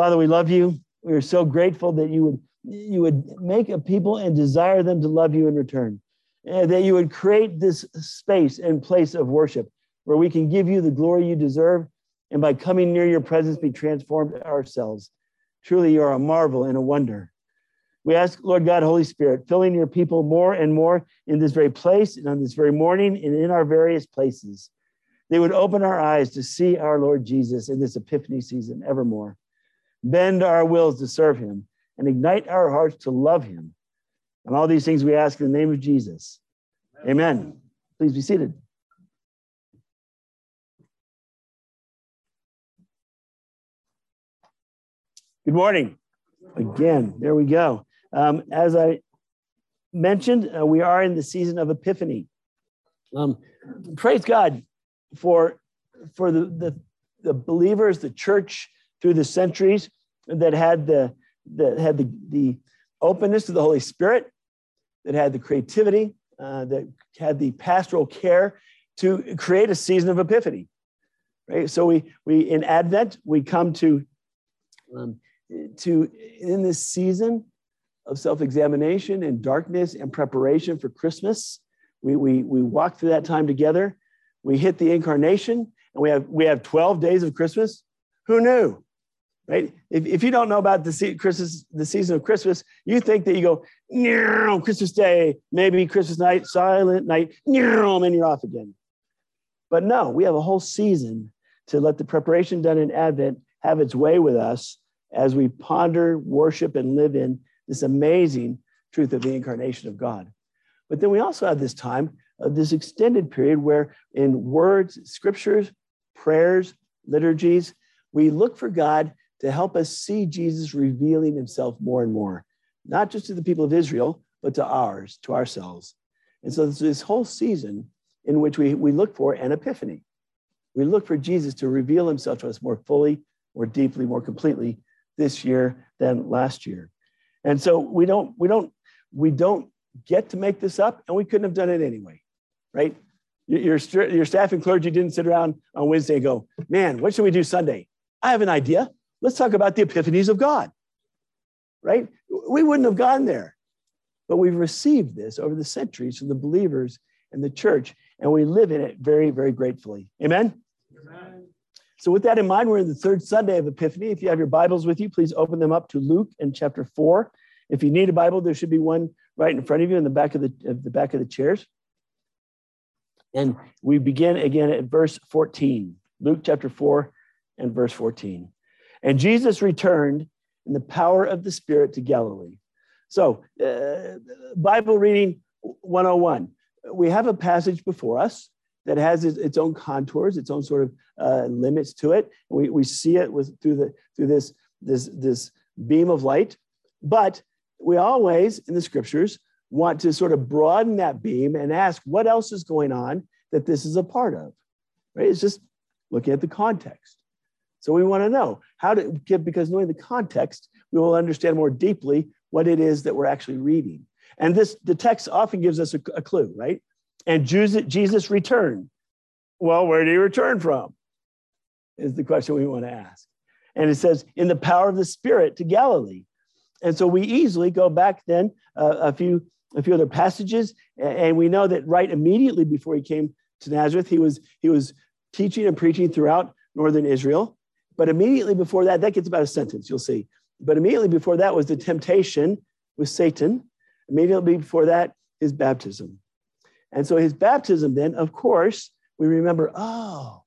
Father, we love you. We are so grateful that you would you would make a people and desire them to love you in return. And that you would create this space and place of worship where we can give you the glory you deserve and by coming near your presence be transformed ourselves. Truly, you are a marvel and a wonder. We ask, Lord God, Holy Spirit, filling your people more and more in this very place and on this very morning and in our various places. They would open our eyes to see our Lord Jesus in this Epiphany season evermore. Bend our wills to serve him and ignite our hearts to love him. And all these things we ask in the name of Jesus. Amen. Please be seated. Good morning. Again, there we go. Um, as I mentioned, uh, we are in the season of Epiphany. Um, praise God for, for the, the, the, believers, the church through the centuries that had the, that had the, the openness to the Holy Spirit, that had the creativity, uh, that had the pastoral care to create a season of Epiphany. Right? So we, we in Advent, we come to, um, to in this season, of self examination and darkness and preparation for Christmas. We, we, we walk through that time together. We hit the incarnation and we have, we have 12 days of Christmas. Who knew? Right? If, if you don't know about the, Christmas, the season of Christmas, you think that you go, no, Christmas Day, maybe Christmas night, silent night, no, and you're off again. But no, we have a whole season to let the preparation done in Advent have its way with us as we ponder, worship, and live in this amazing truth of the incarnation of God. But then we also have this time of this extended period where, in words, scriptures, prayers, liturgies, we look for God to help us see Jesus revealing himself more and more, not just to the people of Israel, but to ours, to ourselves. And so, this whole season in which we, we look for an epiphany. We look for Jesus to reveal himself to us more fully, more deeply, more completely this year than last year. And so we don't, we don't, we don't get to make this up, and we couldn't have done it anyway, right? Your, your staff and clergy didn't sit around on Wednesday and go, man, what should we do Sunday? I have an idea. Let's talk about the epiphanies of God, right? We wouldn't have gone there. But we've received this over the centuries from the believers and the church, and we live in it very, very gratefully. Amen? Amen. So, with that in mind, we're in the third Sunday of Epiphany. If you have your Bibles with you, please open them up to Luke and chapter four. If you need a Bible, there should be one right in front of you in the back of the, of the back of the chairs. And we begin again at verse 14, Luke chapter 4 and verse 14. And Jesus returned in the power of the Spirit to Galilee. So, uh, Bible reading 101. We have a passage before us that has its, own contours, its own sort of uh, limits to it. We, we see it with through the through this this this beam of light, but we always in the scriptures want to sort of broaden that beam and ask what else is going on that this is a part of. Right? It's just looking at the context. So we want to know how to get because knowing the context, we will understand more deeply what it is that we're actually reading. And this the text often gives us a, a clue, right? And Jesus returned. Well, where did he return from? Is the question we want to ask. And it says, in the power of the Spirit to Galilee. And so we easily go back then uh, a few a few other passages, and we know that right immediately before he came to Nazareth, he was he was teaching and preaching throughout northern Israel. But immediately before that, that gets about a sentence, you'll see. But immediately before that was the temptation with Satan. Immediately before that, his baptism. And so his baptism, then, of course, we remember, oh,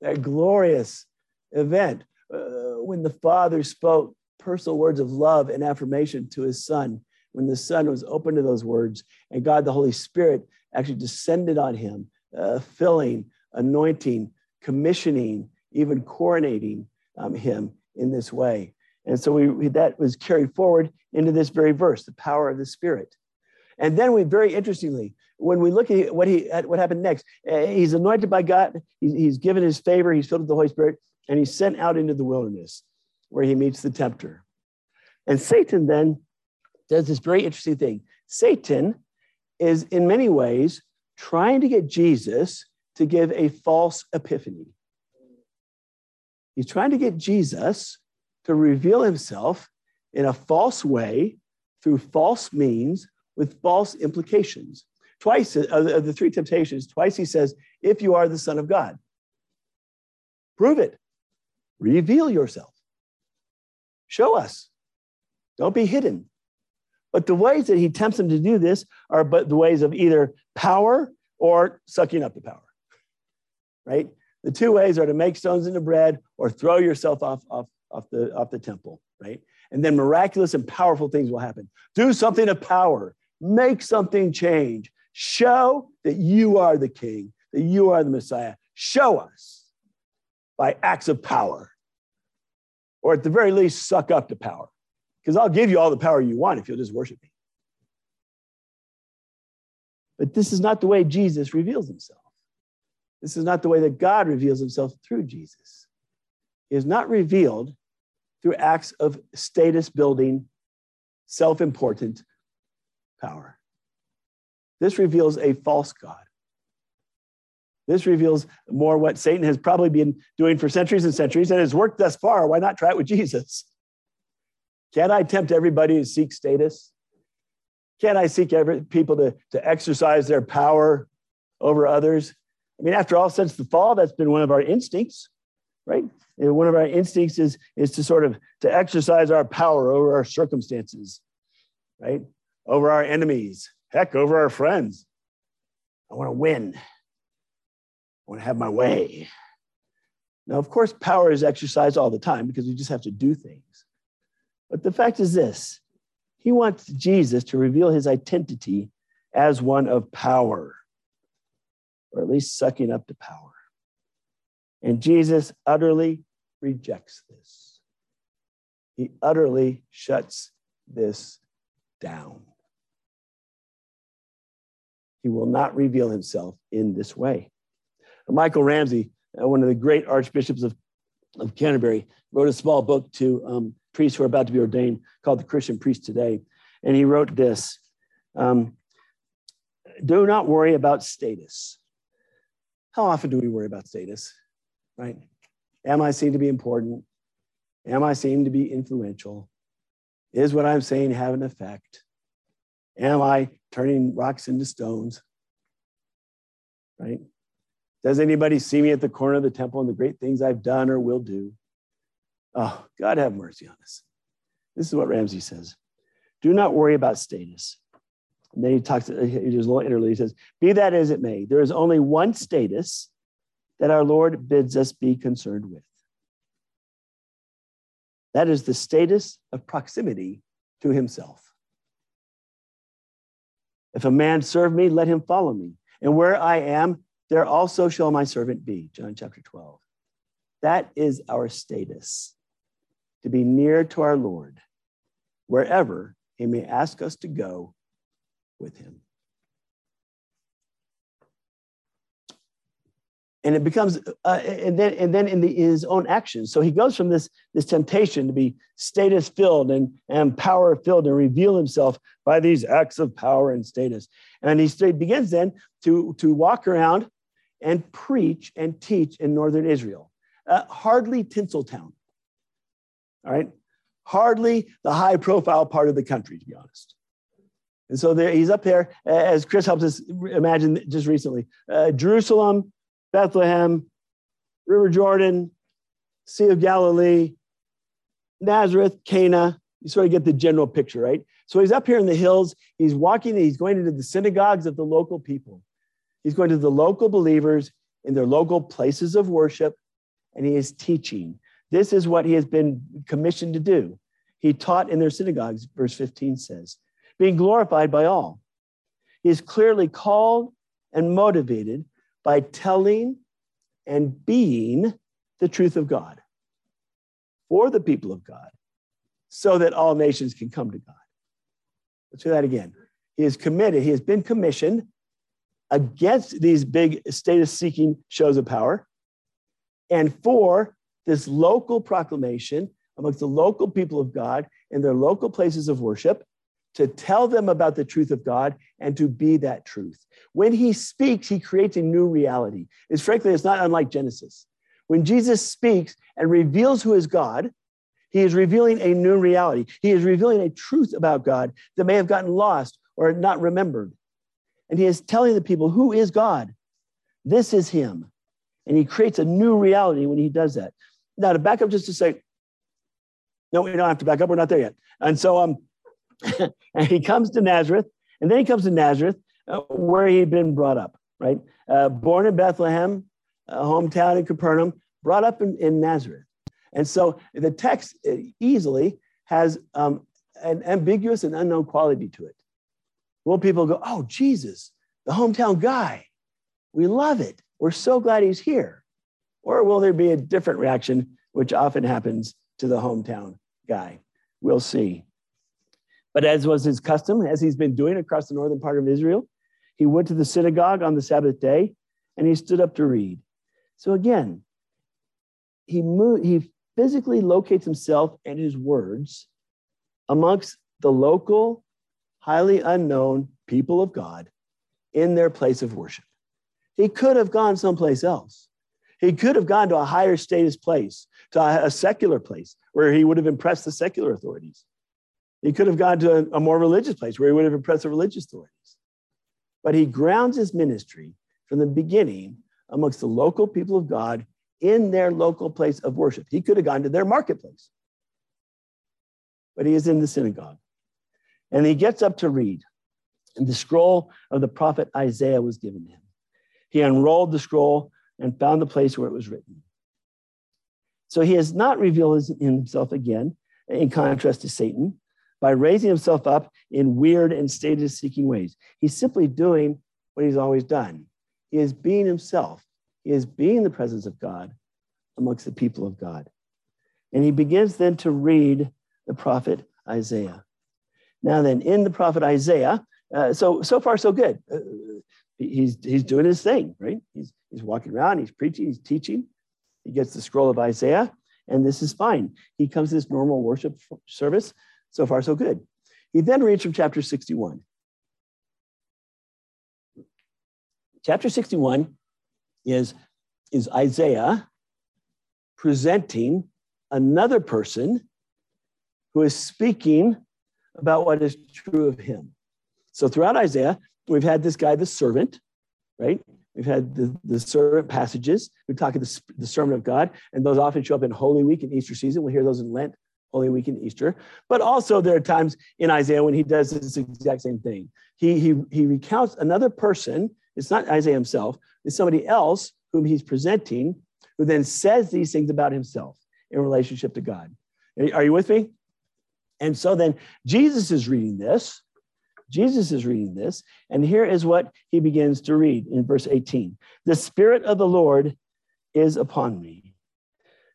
that glorious event uh, when the Father spoke personal words of love and affirmation to his Son, when the Son was open to those words, and God, the Holy Spirit, actually descended on him, uh, filling, anointing, commissioning, even coronating um, him in this way. And so we, that was carried forward into this very verse, the power of the Spirit. And then we very interestingly, when we look at what he at what happened next, eh, he's anointed by God, he's, he's given his favor, he's filled with the Holy Spirit, and he's sent out into the wilderness where he meets the tempter. And Satan then does this very interesting thing. Satan is in many ways trying to get Jesus to give a false epiphany. He's trying to get Jesus to reveal himself in a false way through false means with false implications. Twice, uh, of the three temptations, twice he says, if you are the Son of God, prove it, reveal yourself, show us, don't be hidden. But the ways that he tempts him to do this are but the ways of either power or sucking up the power, right? The two ways are to make stones into bread or throw yourself off, off, off, the, off the temple, right? And then miraculous and powerful things will happen. Do something of power, make something change, show that you are the king, that you are the Messiah. Show us by acts of power, or at the very least, suck up to power. Because I'll give you all the power you want if you'll just worship me. But this is not the way Jesus reveals himself. This is not the way that God reveals himself through Jesus. He is not revealed through acts of status building, self important power. This reveals a false God. This reveals more what Satan has probably been doing for centuries and centuries and has worked thus far. Why not try it with Jesus? Can't I tempt everybody to seek status? Can't I seek every, people to, to exercise their power over others? I mean, after all, since the fall, that's been one of our instincts, right? And one of our instincts is, is to sort of to exercise our power over our circumstances, right? Over our enemies, heck, over our friends. I want to win. I want to have my way. Now, of course, power is exercised all the time because we just have to do things. But the fact is this he wants Jesus to reveal his identity as one of power, or at least sucking up to power. And Jesus utterly rejects this. He utterly shuts this down. He will not reveal himself in this way. Michael Ramsey, uh, one of the great archbishops of, of Canterbury, wrote a small book to um, priests who are about to be ordained called the Christian Priest Today. And he wrote this um, Do not worry about status. How often do we worry about status, right? Am I seen to be important? Am I seen to be influential? Is what I'm saying have an effect? Am I turning rocks into stones? Right? Does anybody see me at the corner of the temple and the great things I've done or will do? Oh, God have mercy on us. This is what Ramsey says. Do not worry about status. And then he talks, he does a little interlude. He says, Be that as it may, there is only one status that our Lord bids us be concerned with. That is the status of proximity to himself. If a man serve me, let him follow me. And where I am, there also shall my servant be. John chapter 12. That is our status to be near to our Lord wherever he may ask us to go with him. And it becomes, uh, and then, and then in, the, his own actions. So he goes from this, this temptation to be status filled and, and power filled and reveal himself by these acts of power and status. And he begins then to, to walk around and preach and teach in northern Israel. Uh, hardly Tinseltown. All right. Hardly the high profile part of the country, to be honest. And so there, he's up there, as Chris helps us imagine just recently uh, Jerusalem, Bethlehem, River Jordan, Sea of Galilee, Nazareth, Cana. You sort of get the general picture, right? So he's up here in the hills. He's walking, he's going into the synagogues of the local people. He's going to the local believers in their local places of worship, and he is teaching. This is what he has been commissioned to do. He taught in their synagogues, verse 15 says, being glorified by all. He is clearly called and motivated by telling and being the truth of God for the people of God so that all nations can come to God. Let's do that again. He is committed, he has been commissioned against these big status seeking shows of power and for this local proclamation amongst the local people of God in their local places of worship to tell them about the truth of God and to be that truth. When he speaks, he creates a new reality. It's frankly, it's not unlike Genesis. When Jesus speaks and reveals who is God, He is revealing a new reality. He is revealing a truth about God that may have gotten lost or not remembered. And he is telling the people who is God. This is him. And he creates a new reality when he does that. Now, to back up just to say, no, we don't have to back up. We're not there yet. And so um, and he comes to Nazareth, and then he comes to Nazareth, uh, where he'd been brought up, right? Uh, born in Bethlehem, uh, hometown in Capernaum, brought up in, in Nazareth. And so the text uh, easily has um, an ambiguous and unknown quality to it. Will people go, oh, Jesus, the hometown guy? We love it. We're so glad he's here. Or will there be a different reaction, which often happens to the hometown guy? We'll see. But as was his custom, as he's been doing across the northern part of Israel, he went to the synagogue on the Sabbath day and he stood up to read. So again, he moved, he physically locates himself and his words amongst the local, highly unknown people of God in their place of worship. He could have gone someplace else. He could have gone to a higher status place, to a, secular place where he would have impressed the secular authorities. He could have gone to a, more religious place where he would have impressed the religious authorities. But he grounds his ministry from the beginning amongst the local people of God in their local place of worship. He could have gone to their marketplace, but he is in the synagogue. And he gets up to read. And the scroll of the prophet Isaiah was given to him. He unrolled the scroll and found the place where it was written. So he has not revealed himself again, in contrast to Satan, by raising himself up in weird and status seeking ways. He's simply doing what he's always done. He is being himself he is being the presence of God amongst the people of God. And he begins then to read the prophet Isaiah. Now, then, in the prophet Isaiah, uh, so so far so good. Uh, he's he's doing his thing, right? He's he's walking around, he's preaching, he's teaching. He gets the scroll of Isaiah, and this is fine. He comes to this normal worship service. So far so good. He then reads from chapter 61. Chapter 61 is, is Isaiah presenting another person who is speaking about what is true of him. So throughout Isaiah, we've had this guy, the servant, right? We've had the, the servant passages. We talk about the, the sermon of God, and those often show up in Holy Week and Easter season. We'll hear those in Lent, Holy Week, and Easter. But also, there are times in Isaiah when he does this exact same thing. He, he, he recounts another person it's not Isaiah himself, it's somebody else whom he's presenting who then says these things about himself in relationship to God. Are you with me? And so then Jesus is reading this. Jesus is reading this. And here is what he begins to read in verse 18 The Spirit of the Lord is upon me.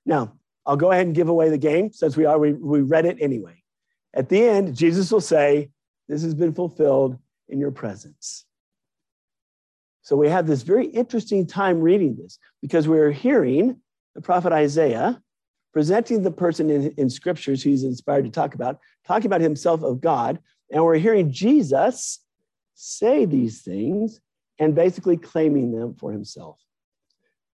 Now, I'll go ahead and give away the game since we are we, we read it anyway. At the end, Jesus will say, This has been fulfilled in your presence. So we have this very interesting time reading this because we're hearing the prophet Isaiah presenting the person in, in scriptures he's inspired to talk about, talking about himself of God, and we're hearing Jesus say these things and basically claiming them for himself.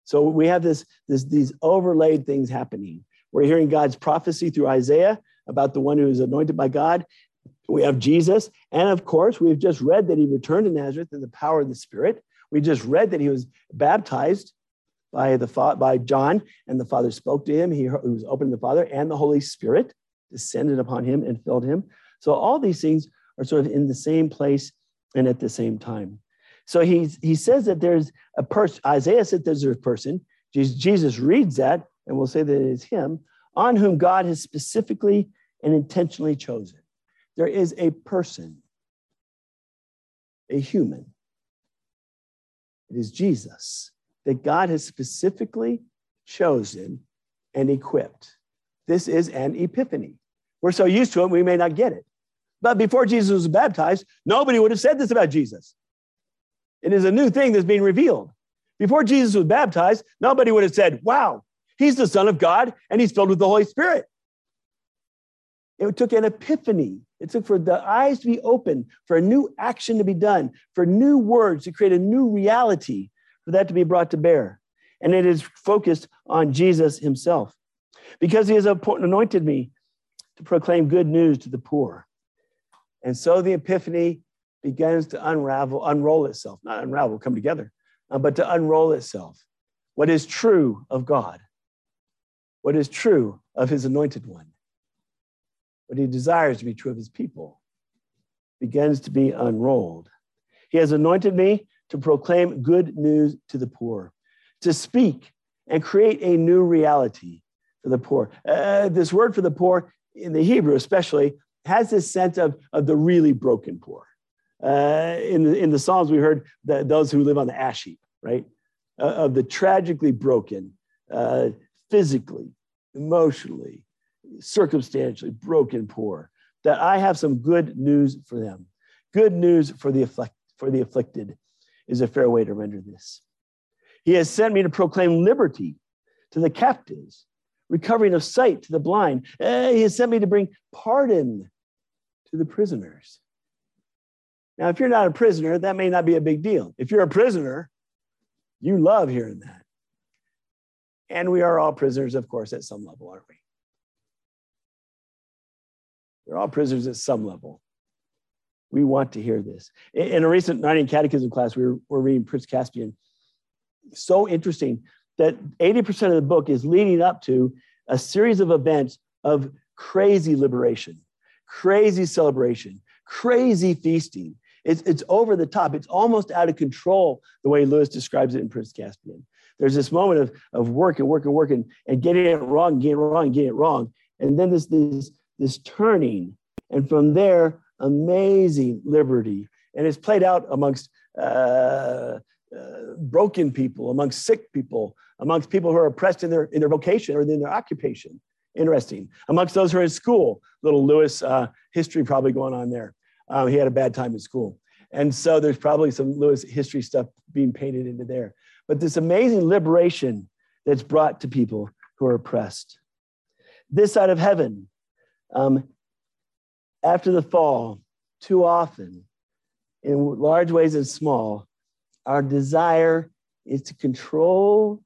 So we have this, this these overlaid things happening. We're hearing God's prophecy through Isaiah about the one who is anointed by God. We have Jesus, and of course, we've just read that he returned to Nazareth in the power of the Spirit. We just read that he was baptized by the by John, and the Father spoke to him. He, he was open to the Father, and the Holy Spirit descended upon him and filled him. So all these things are sort of in the same place and at the same time. So he, he says that there's a person, Isaiah said there's a person. Jesus reads that, and we'll say that it is him, on whom God has specifically and intentionally chosen. There is a person, a human, it is Jesus that God has specifically chosen and equipped. This is an epiphany. We're so used to it, we may not get it. But before Jesus was baptized, nobody would have said this about Jesus. It is a new thing that's being revealed. Before Jesus was baptized, nobody would have said, Wow, he's the Son of God and he's filled with the Holy Spirit. It took an epiphany. It took for the eyes to be open, for a new action to be done, for new words to create a new reality, for that to be brought to bear. And it is focused on Jesus himself. Because he has anointed me to proclaim good news to the poor. And so the epiphany begins to unravel, unroll itself, not unravel, come together, uh, but to unroll itself. What is true of God? What is true of his anointed one? What he desires to be true of his people begins to be unrolled. He has anointed me to proclaim good news to the poor, to speak and create a new reality for the poor. Uh, this word for the poor, in the Hebrew especially, has this sense of, of the really broken poor. Uh, in, the, in the Psalms, we heard that those who live on the ash heap, right? Uh, of the tragically broken, uh, physically, emotionally, circumstantially broken poor. That I have some good news for them. Good news for the, afflict, for the afflicted is a fair way to render this. He has sent me to proclaim liberty to the captives, recovering of sight to the blind. Uh, he has sent me to bring pardon to the prisoners. Now, if you're not a prisoner, that may not be a big deal. If you're a prisoner, you love hearing that. And we are all prisoners, of course, at some level, aren't we? We're all prisoners at some level. We want to hear this. In a recent Narnian Catechism class, we were, were reading Prince Caspian. So interesting that 80% of the book is leading up to a series of events of crazy liberation, crazy celebration, crazy feasting. It's, it's over the top. It's almost out of control, the way Lewis describes it in Prince Caspian. There's this moment of, of work and work and work and, and getting it wrong, getting it wrong, getting it wrong. And then this, this, this turning. And from there, amazing liberty. And it's played out amongst uh, uh, broken people, amongst sick people, amongst people who are oppressed in their, in their vocation or in their occupation. Interesting. Amongst those who are in school, little Lewis uh, history probably going on there. Um, he had a bad time in school. And so there's probably some Lewis history stuff being painted into there. But this amazing liberation that's brought to people who are oppressed. This side of heaven, um, after the fall, too often, in large ways and small, our desire is to control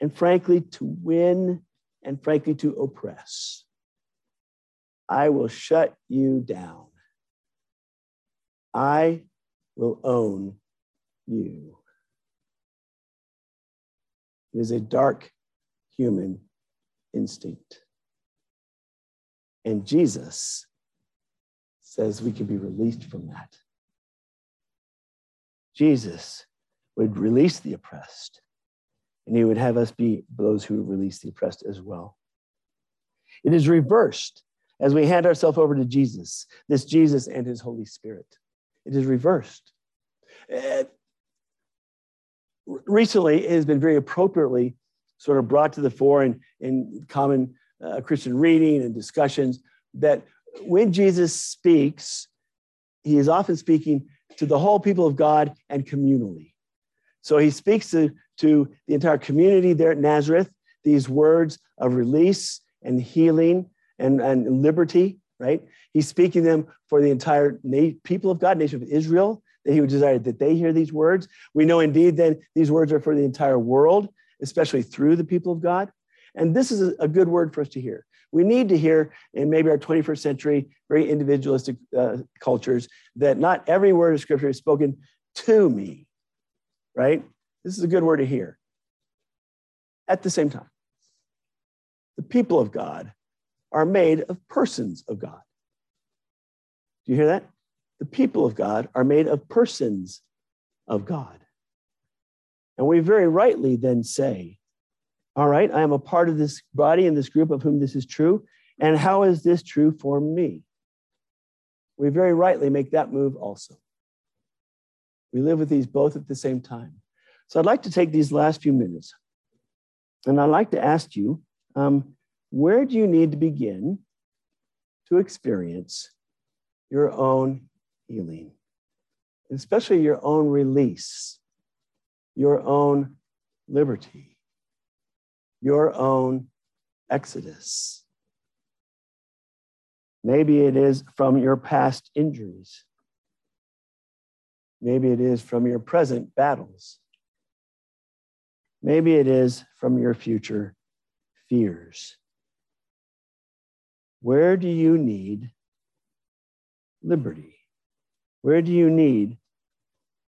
and, frankly, to win and, frankly, to oppress. I will shut you down. I will own you. It is a dark human instinct. And Jesus says we can be released from that. Jesus would release the oppressed, and he would have us be those who release the oppressed as well. It is reversed as we hand ourselves over to Jesus, this Jesus and his Holy Spirit. It is reversed. Uh, recently, it has been very appropriately sort of brought to the fore in, in common uh, Christian reading and discussions that when Jesus speaks, he is often speaking to the whole people of God and communally. So he speaks to, to the entire community there at Nazareth, these words of release and healing and, and liberty, right? He's speaking them for the entire na- people of God, nation of Israel, that he would desire that they hear these words. We know indeed that these words are for the entire world, especially through the people of God. And this is a good word for us to hear. We need to hear in maybe our 21st century, very individualistic uh, cultures, that not every word of scripture is spoken to me, right? This is a good word to hear. At the same time, the people of God are made of persons of God. Do you hear that? The people of God are made of persons of God. And we very rightly then say, all right, I am a part of this body and this group of whom this is true. And how is this true for me? We very rightly make that move also. We live with these both at the same time. So I'd like to take these last few minutes and I'd like to ask you um, where do you need to begin to experience your own healing, especially your own release, your own liberty? your own exodus. Maybe it is from your past injuries. Maybe it is from your present battles. Maybe it is from your future fears. Where do you need liberty? Where do you need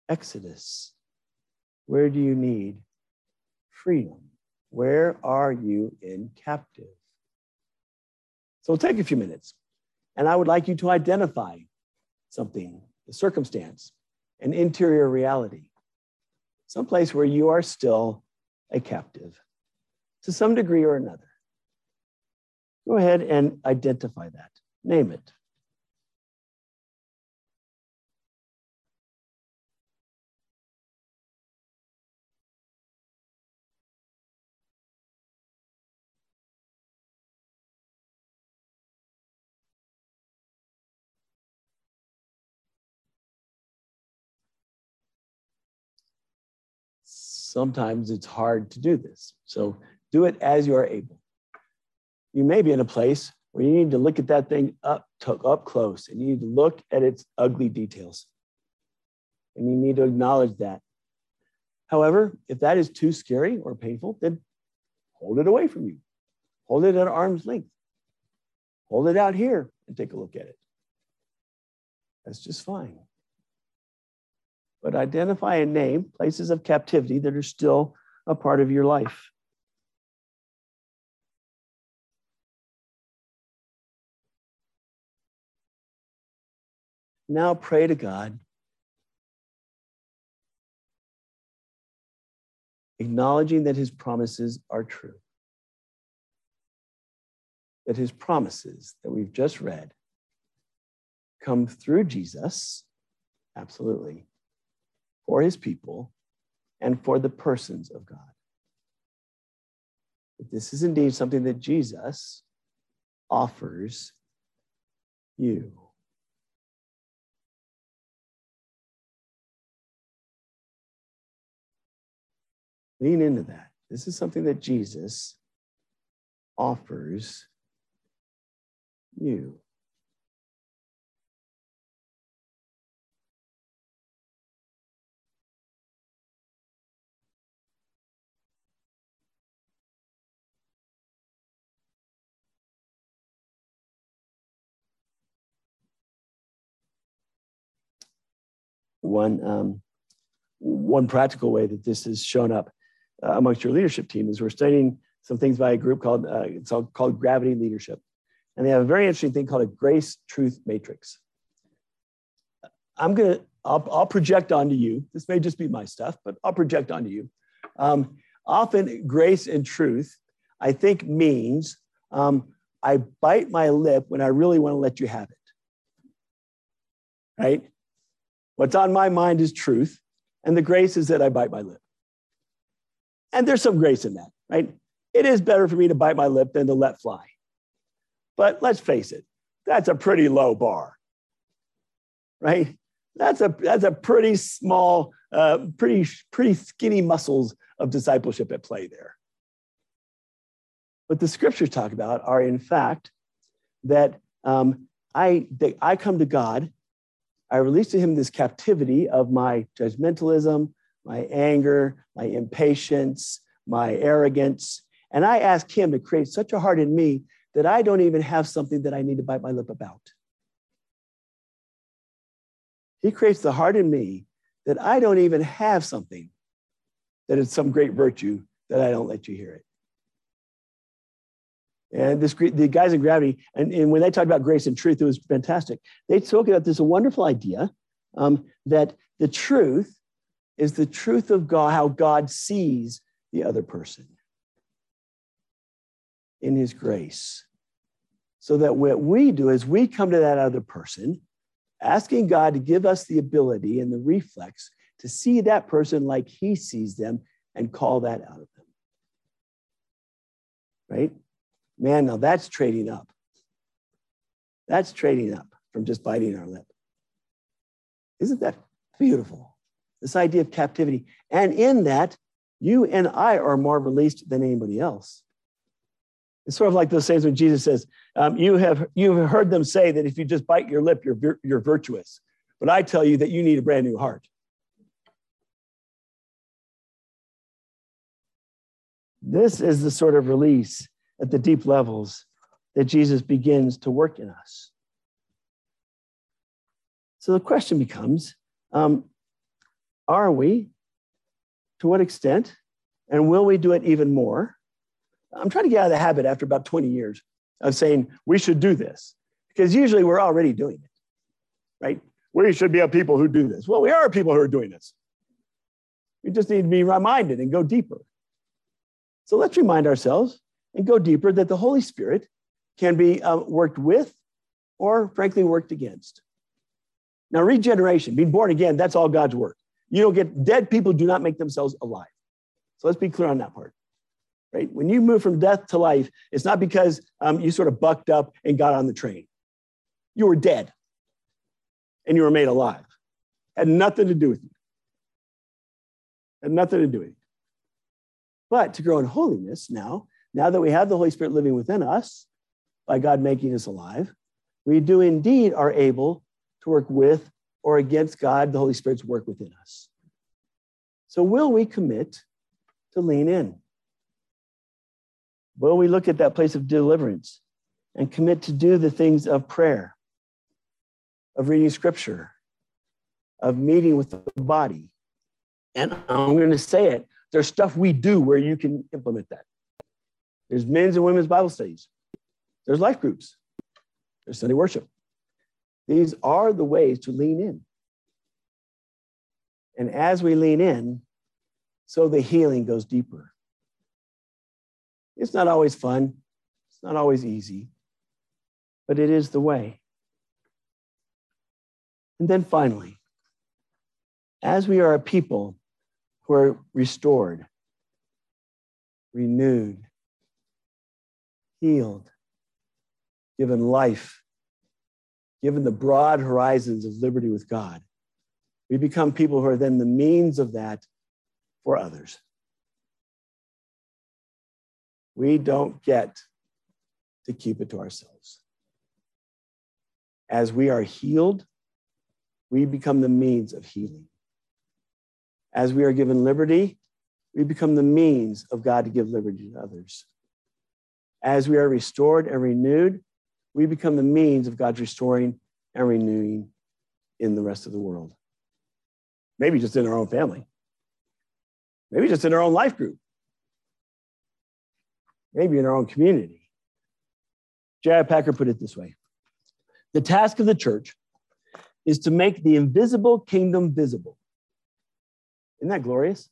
exodus? Where do you need freedom? Where are you in captive? So it'll take a few minutes. And I would like you to identify something, a circumstance, an interior reality, someplace where you are still a captive to some degree or another. Go ahead and identify that, name it. sometimes it's hard to do this. So do it as you are able. You may be in a place where you need to look at that thing up, to, up close and you need to look at its ugly details. And you need to acknowledge that. However, if that is too scary or painful, then hold it away from you. Hold it at arm's length. Hold it out here and take a look at it. That's just fine but identify and name places of captivity that are still a part of your life. Now pray to God, acknowledging that his promises are true. That his promises that we've just read come through Jesus, absolutely, for his people and for the persons of God. But this is indeed something that Jesus offers you. Lean into that. This is something that Jesus offers you. one um, one practical way that this has shown up uh, amongst your leadership team is we're studying some things by a group called uh, it's called Gravity Leadership, and they have a very interesting thing called a Grace Truth Matrix. I'm gonna I'll, I'll project onto you. This may just be my stuff, but I'll project onto you. Um, often, grace and truth, I think, means um, I bite my lip when I really want to let you have it. Right? What's on my mind is truth, and the grace is that I bite my lip. And there's some grace in that, right? It is better for me to bite my lip than to let fly. But let's face it, that's a pretty low bar, right? That's a that's a pretty small, uh, pretty pretty skinny muscles of discipleship at play there. What the scriptures talk about are, in fact, that um, I that I come to God I release to him this captivity of my judgmentalism, my anger, my impatience, my arrogance. And I ask him to create such a heart in me that I don't even have something that I need to bite my lip about. He creates the heart in me that I don't even have something that is some great virtue that I don't let you hear it. And this, the guys in Gravity, and, and when they talked about grace and truth, it was fantastic. They spoke about this wonderful idea um, that the truth is the truth of God, how God sees the other person in his grace. So that what we do is we come to that other person, asking God to give us the ability and the reflex to see that person like he sees them and call that out of them. Right? Man, now that's trading up. That's trading up from just biting our lip. Isn't that beautiful? This idea of captivity. And in that, you and I are more released than anybody else. It's sort of like those sayings when Jesus says, um, you, have, you have heard them say that if you just bite your lip, you're, you're virtuous. But I tell you that you need a brand new heart. This is the sort of release at the deep levels that Jesus begins to work in us. So the question becomes um, are we? To what extent? And will we do it even more? I'm trying to get out of the habit after about 20 years of saying we should do this because usually we're already doing it, right? We should be a people who do this. Well, we are people who are doing this. We just need to be reminded and go deeper. So let's remind ourselves and go deeper that the Holy Spirit can be uh, worked with or, frankly, worked against. Now, regeneration, being born again, that's all God's work. You don't get dead people do not make themselves alive. So let's be clear on that part. Right? When you move from death to life, it's not because um, you sort of bucked up and got on the train. You were dead and you were made alive. Had nothing to do with you. Had nothing to do with you. But to grow in holiness now, now that we have the Holy Spirit living within us, by God making us alive, we do indeed are able to work with or against God, the Holy Spirit's work within us. So, will we commit to lean in? Will we look at that place of deliverance and commit to do the things of prayer, of reading scripture, of meeting with the body? And I'm going to say it there's stuff we do where you can implement that. There's men's and women's Bible studies, there's life groups, there's Sunday worship, these are the ways to lean in. And as we lean in, so the healing goes deeper. It's not always fun, it's not always easy, but it is the way. And then finally, as we are a people who are restored, renewed, healed, given life, given the broad horizons of liberty with God, we become people who are then the means of that for others. We don't get to keep it to ourselves. As we are healed, we become the means of healing. As we are given liberty, we become the means of God to give liberty to others. As we are restored and renewed, we become the means of God's restoring and renewing in the rest of the world. Maybe just in our own family. Maybe just in our own life group. Maybe in our own community. J.I. Packer put it this way The task of the church is to make the invisible kingdom visible. Isn't that glorious?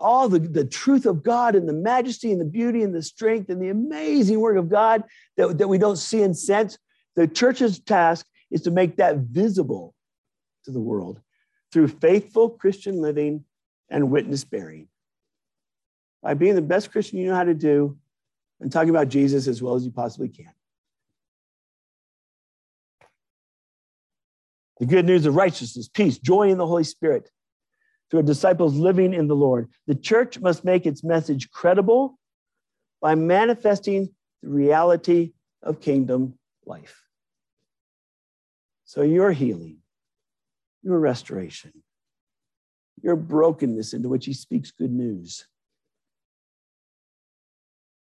All the, the truth of God and the majesty and the beauty and the strength and the amazing work of God that, that we don't see and sense. The church's task is to make that visible to the world through faithful Christian living and witness bearing. By being the best Christian you know how to do and talking about Jesus as well as you possibly can. The good news of righteousness, peace, joy in the Holy Spirit, a disciples living in the Lord. The church must make its message credible by manifesting the reality of kingdom life. So, your healing, your restoration, your brokenness into which he speaks good news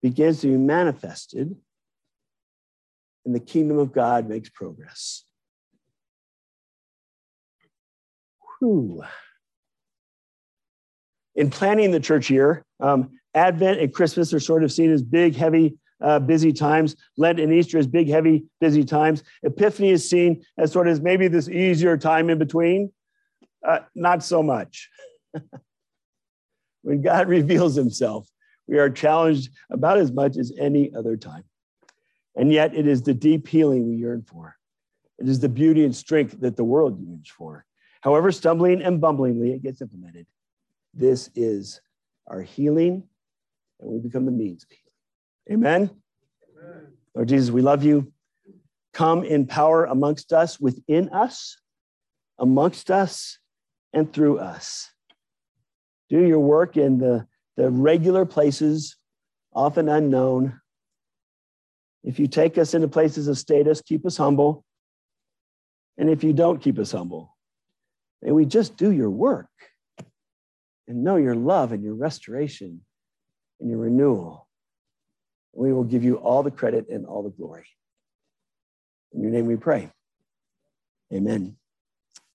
begins to be manifested, and the kingdom of God makes progress. Whew in planning the church year, um, Advent and Christmas are sort of seen as big, heavy, uh, busy times. Lent and Easter as big, heavy, busy times. Epiphany is seen as sort of maybe this easier time in between. Uh, not so much. when God reveals himself, we are challenged about as much as any other time. And yet, it is the deep healing we yearn for. It is the beauty and strength that the world yearns for. However, stumbling and bumblingly it gets implemented. This is our healing, and we become the means of healing. Amen? Amen. Lord Jesus, we love you. Come in power amongst us, within us, amongst us, and through us. Do your work in the, the regular places, often unknown. If you take us into places of status, keep us humble. And if you don't keep us humble, may we just do your work and know your love and your restoration and your renewal. We will give you all the credit and all the glory. In your name we pray. Amen.